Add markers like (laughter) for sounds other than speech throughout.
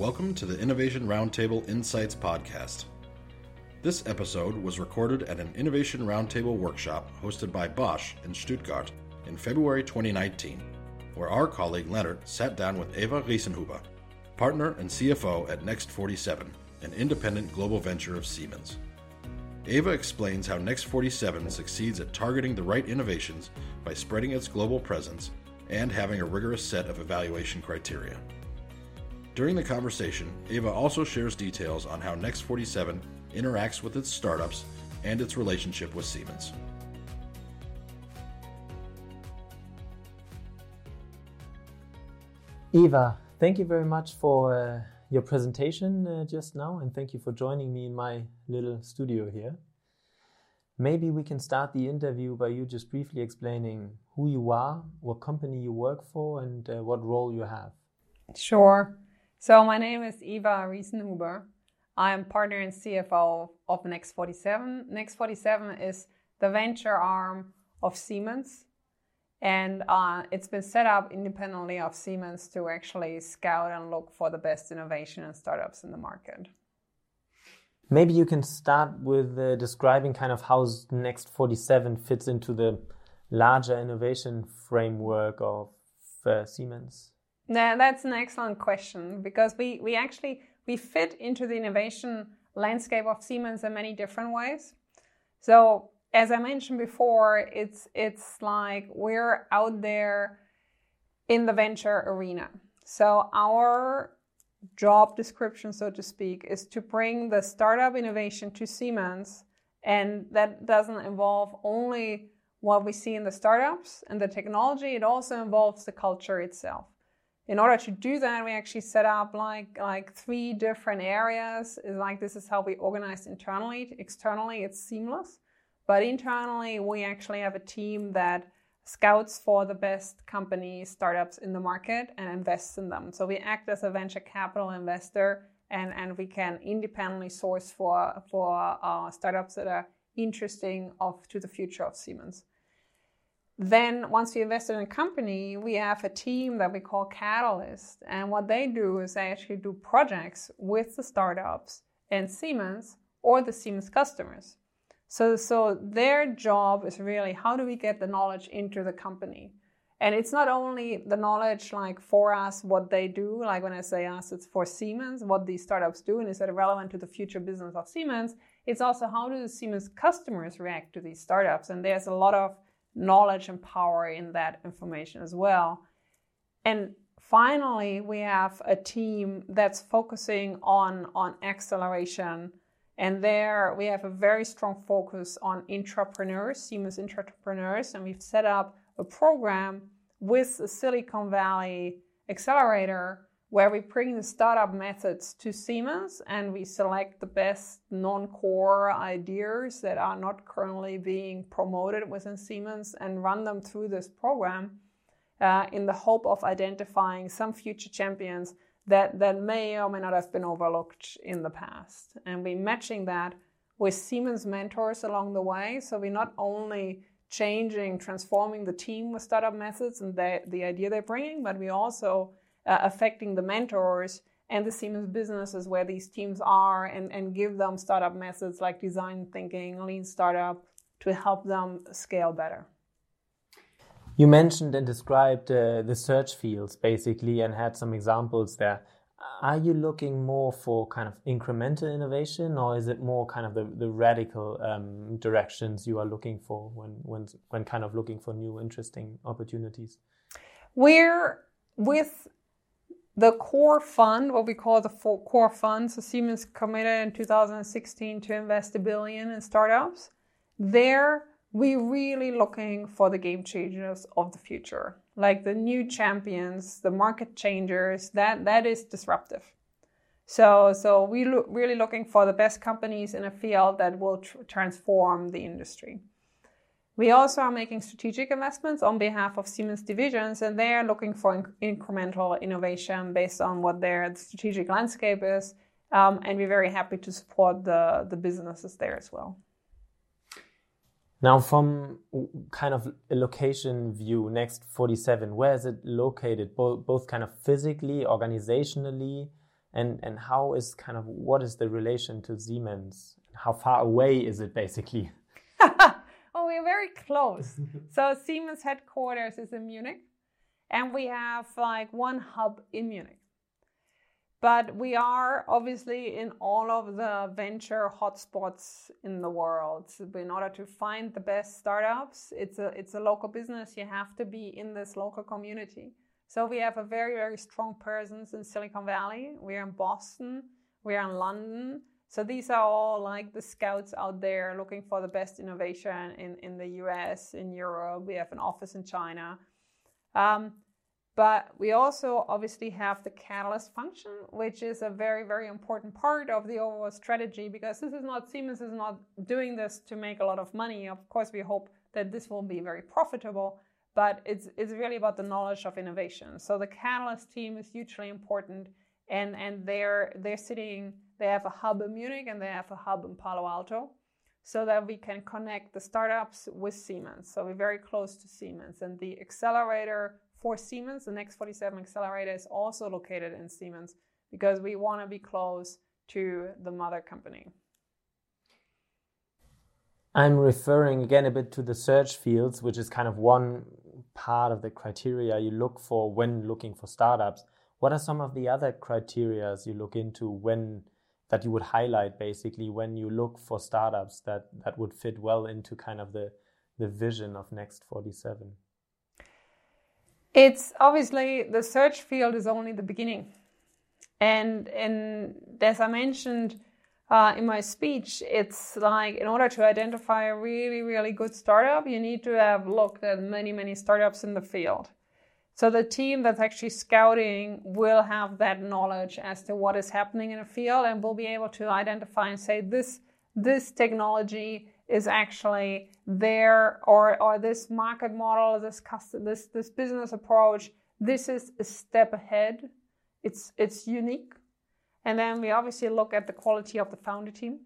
Welcome to the Innovation Roundtable Insights podcast. This episode was recorded at an Innovation Roundtable workshop hosted by Bosch in Stuttgart in February 2019, where our colleague Leonard sat down with Eva Riesenhuber, partner and CFO at Next 47, an independent global venture of Siemens. Eva explains how Next 47 succeeds at targeting the right innovations by spreading its global presence and having a rigorous set of evaluation criteria. During the conversation, Eva also shares details on how Next 47 interacts with its startups and its relationship with Siemens. Eva, thank you very much for uh, your presentation uh, just now, and thank you for joining me in my little studio here. Maybe we can start the interview by you just briefly explaining who you are, what company you work for, and uh, what role you have. Sure. So my name is Eva Riesenhuber. I am partner and CFO of Next47. Next47 is the venture arm of Siemens, and uh, it's been set up independently of Siemens to actually scout and look for the best innovation and startups in the market. Maybe you can start with uh, describing kind of how Next47 fits into the larger innovation framework of uh, Siemens. Yeah, that's an excellent question because we, we actually we fit into the innovation landscape of Siemens in many different ways. So as I mentioned before, it's it's like we're out there in the venture arena. So our job description, so to speak, is to bring the startup innovation to Siemens, and that doesn't involve only what we see in the startups and the technology. It also involves the culture itself in order to do that, we actually set up like like three different areas. Is like this is how we organize internally. Externally, it's seamless, but internally, we actually have a team that scouts for the best companies, startups in the market, and invests in them. So we act as a venture capital investor, and and we can independently source for for uh, startups that are interesting of to the future of Siemens. Then, once we invested in a company, we have a team that we call Catalyst. And what they do is they actually do projects with the startups and Siemens or the Siemens customers. So, so their job is really how do we get the knowledge into the company? And it's not only the knowledge like for us, what they do, like when I say us, it's for Siemens, what these startups do, and is that relevant to the future business of Siemens? It's also how do the Siemens customers react to these startups? And there's a lot of knowledge and power in that information as well. And finally, we have a team that's focusing on, on acceleration. And there we have a very strong focus on entrepreneurs, Siemens entrepreneurs. And we've set up a program with the Silicon Valley Accelerator where we bring the startup methods to Siemens and we select the best non core ideas that are not currently being promoted within Siemens and run them through this program uh, in the hope of identifying some future champions that, that may or may not have been overlooked in the past. And we're matching that with Siemens mentors along the way. So we're not only changing, transforming the team with startup methods and the, the idea they're bringing, but we also uh, affecting the mentors and the Siemens businesses where these teams are and, and give them startup methods like design thinking, lean startup to help them scale better. You mentioned and described uh, the search fields basically and had some examples there. Are you looking more for kind of incremental innovation or is it more kind of the, the radical um, directions you are looking for when, when, when kind of looking for new interesting opportunities? We're with the core fund, what we call the core fund, so Siemens committed in 2016 to invest a billion in startups. There, we're really looking for the game changers of the future, like the new champions, the market changers. That that is disruptive. So, so we look really looking for the best companies in a field that will tr- transform the industry. We also are making strategic investments on behalf of Siemens divisions, and they are looking for in- incremental innovation based on what their strategic landscape is. Um, and we're very happy to support the, the businesses there as well. Now, from kind of a location view, Next 47, where is it located? Both, both kind of physically, organizationally, and and how is kind of what is the relation to Siemens? How far away is it basically? We're very close. (laughs) so Siemens headquarters is in Munich, and we have like one hub in Munich. But we are obviously in all of the venture hotspots in the world. So in order to find the best startups, it's a it's a local business. You have to be in this local community. So we have a very very strong presence in Silicon Valley. We're in Boston. We're in London. So these are all like the scouts out there looking for the best innovation in, in the US, in Europe. We have an office in China. Um, but we also obviously have the catalyst function, which is a very, very important part of the overall strategy because this is not, Siemens is not doing this to make a lot of money. Of course, we hope that this will be very profitable, but it's, it's really about the knowledge of innovation. So the catalyst team is hugely important and, and they're, they're sitting, they have a hub in Munich and they have a hub in Palo Alto so that we can connect the startups with Siemens. So we're very close to Siemens and the accelerator for Siemens, the Next 47 accelerator is also located in Siemens because we want to be close to the mother company. I'm referring again a bit to the search fields, which is kind of one part of the criteria you look for when looking for startups. What are some of the other criteria you look into when that you would highlight basically when you look for startups that, that would fit well into kind of the, the vision of Next 47? It's obviously the search field is only the beginning. And, and as I mentioned uh, in my speech, it's like in order to identify a really, really good startup, you need to have looked at many, many startups in the field. So the team that's actually scouting will have that knowledge as to what is happening in a field and will be able to identify and say this this technology is actually there or or this market model this custom this this business approach this is a step ahead. It's it's unique. And then we obviously look at the quality of the founder team.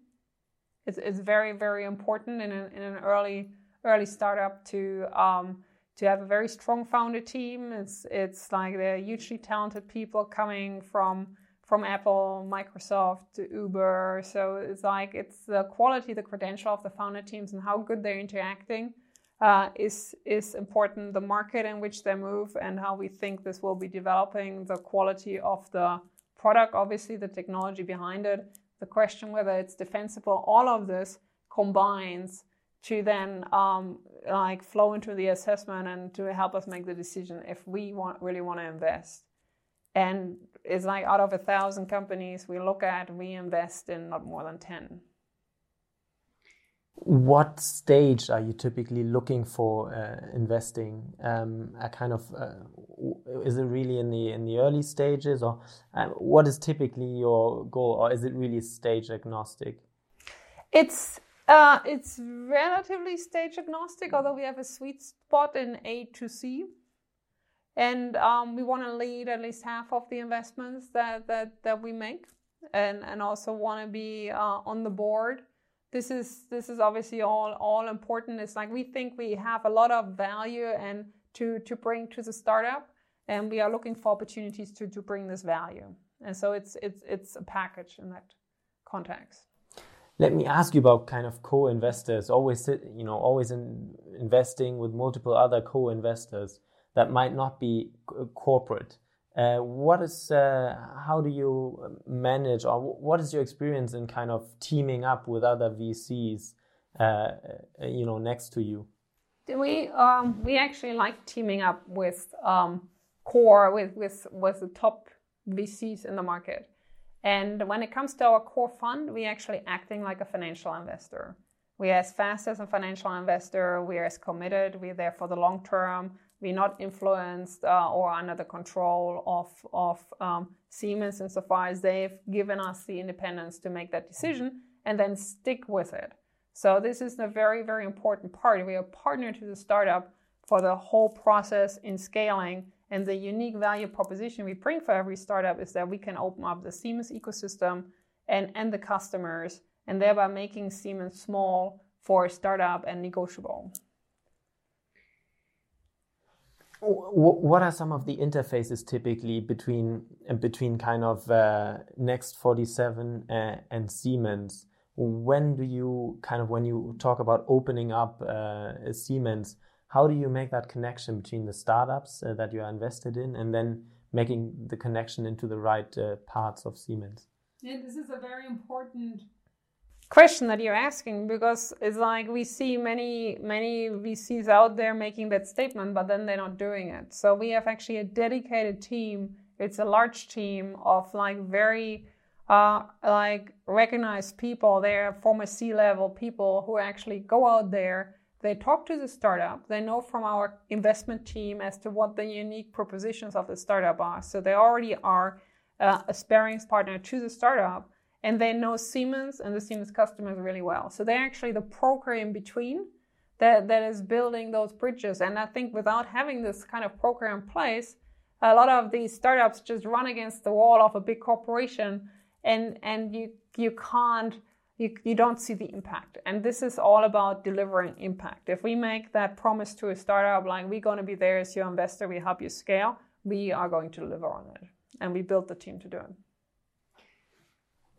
It's, it's very very important in, a, in an early early startup to um, to have a very strong founder team it's it's like they're hugely talented people coming from from Apple, Microsoft, Uber. So it's like it's the quality, the credential of the founder teams, and how good they're interacting uh, is is important. The market in which they move and how we think this will be developing, the quality of the product, obviously the technology behind it, the question whether it's defensible. All of this combines to then um, like flow into the assessment and to help us make the decision if we want really want to invest. And it's like out of a thousand companies we look at, we invest in not more than 10. What stage are you typically looking for uh, investing? Um, a kind of uh, is it really in the in the early stages, or uh, what is typically your goal, or is it really stage agnostic? It's uh, it's relatively stage agnostic, although we have a sweet spot in A to C. And um, we want to lead at least half of the investments that that, that we make and and also want to be uh, on the board. This is this is obviously all all important. It's like we think we have a lot of value and to to bring to the startup and we are looking for opportunities to to bring this value. And so it's it's it's a package in that context let me ask you about kind of co-investors always you know always in investing with multiple other co-investors that might not be corporate. Uh, what is uh, how do you manage or what is your experience in kind of teaming up with other VCs uh, uh, you know next to you we um, we actually like teaming up with um, core with with with the top VCs in the market and when it comes to our core fund we are actually acting like a financial investor we are as fast as a financial investor we are as committed we're there for the long term we're not influenced uh, or under the control of, of um, Siemens insofar as they've given us the independence to make that decision and then stick with it. So this is a very, very important part. We are partner to the startup for the whole process in scaling. And the unique value proposition we bring for every startup is that we can open up the Siemens ecosystem and, and the customers, and thereby making Siemens small for a startup and negotiable what are some of the interfaces typically between between kind of uh, Next 47 uh, and Siemens? When do you kind of when you talk about opening up uh, Siemens, how do you make that connection between the startups uh, that you are invested in and then making the connection into the right uh, parts of Siemens? Yeah, this is a very important question that you're asking because it's like we see many many VCs out there making that statement, but then they're not doing it. So we have actually a dedicated team. It's a large team of like very uh, like recognized people. They're former C-level people who actually go out there. They talk to the startup. They know from our investment team as to what the unique propositions of the startup are. So they already are uh, a sparings partner to the startup and they know Siemens and the Siemens customers really well. So they're actually the broker in between that, that is building those bridges. And I think without having this kind of broker in place, a lot of these startups just run against the wall of a big corporation and, and you, you can't, you, you don't see the impact. And this is all about delivering impact. If we make that promise to a startup, like we're going to be there as your investor, we help you scale, we are going to deliver on it. And we built the team to do it.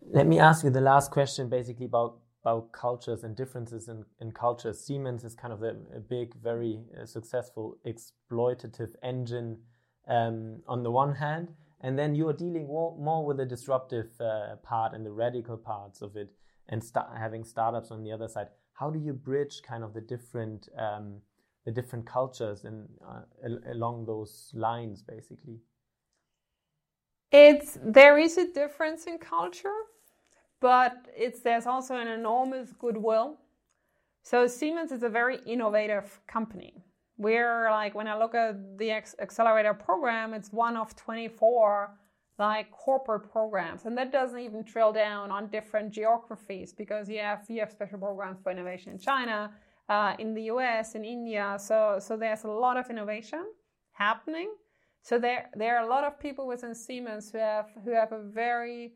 Let me ask you the last question basically about about cultures and differences in, in cultures. Siemens is kind of a, a big, very uh, successful exploitative engine um, on the one hand, and then you are dealing more, more with the disruptive uh, part and the radical parts of it, and having startups on the other side. How do you bridge kind of the different um, the different cultures and uh, along those lines, basically? It's there is a difference in culture but it's there's also an enormous goodwill. So Siemens is a very innovative company. We're like when I look at the accelerator program, it's one of 24 like corporate programs, and that doesn't even drill down on different geographies because you have you have special programs for innovation in China, uh, in the U.S., in India. So so there's a lot of innovation happening. So there there are a lot of people within Siemens who have who have a very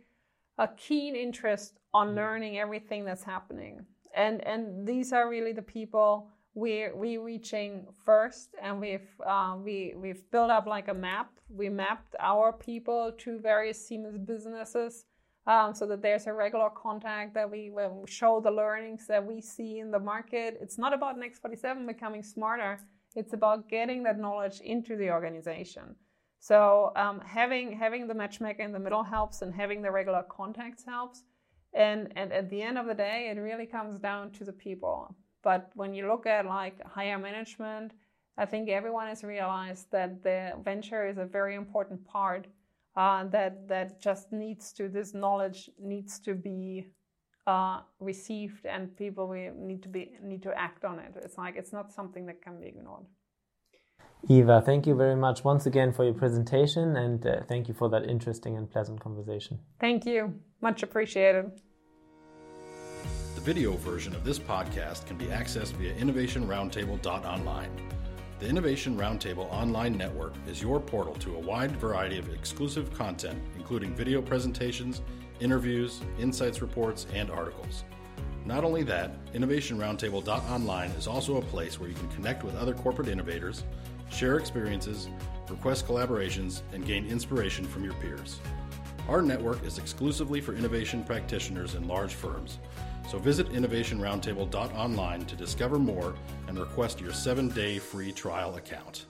a keen interest on mm. learning everything that's happening. And and these are really the people we're we reaching first, and we've uh, we we've built up like a map. We mapped our people to various Siemens businesses. Um, so that there's a regular contact that we, we show the learnings that we see in the market. It's not about Next 47 becoming smarter. It's about getting that knowledge into the organization. So um, having having the matchmaker in the middle helps, and having the regular contacts helps. And and at the end of the day, it really comes down to the people. But when you look at like higher management, I think everyone has realized that the venture is a very important part. Uh, that that just needs to this knowledge needs to be uh, received, and people we need to be need to act on it. It's like it's not something that can be ignored. Eva, thank you very much once again for your presentation and uh, thank you for that interesting and pleasant conversation. Thank you. Much appreciated. Video version of this podcast can be accessed via innovationroundtable.online. The Innovation Roundtable online network is your portal to a wide variety of exclusive content, including video presentations, interviews, insights reports, and articles. Not only that, innovationroundtable.online is also a place where you can connect with other corporate innovators, share experiences, request collaborations, and gain inspiration from your peers. Our network is exclusively for innovation practitioners and large firms, so visit innovationroundtable.online to discover more and request your seven day free trial account.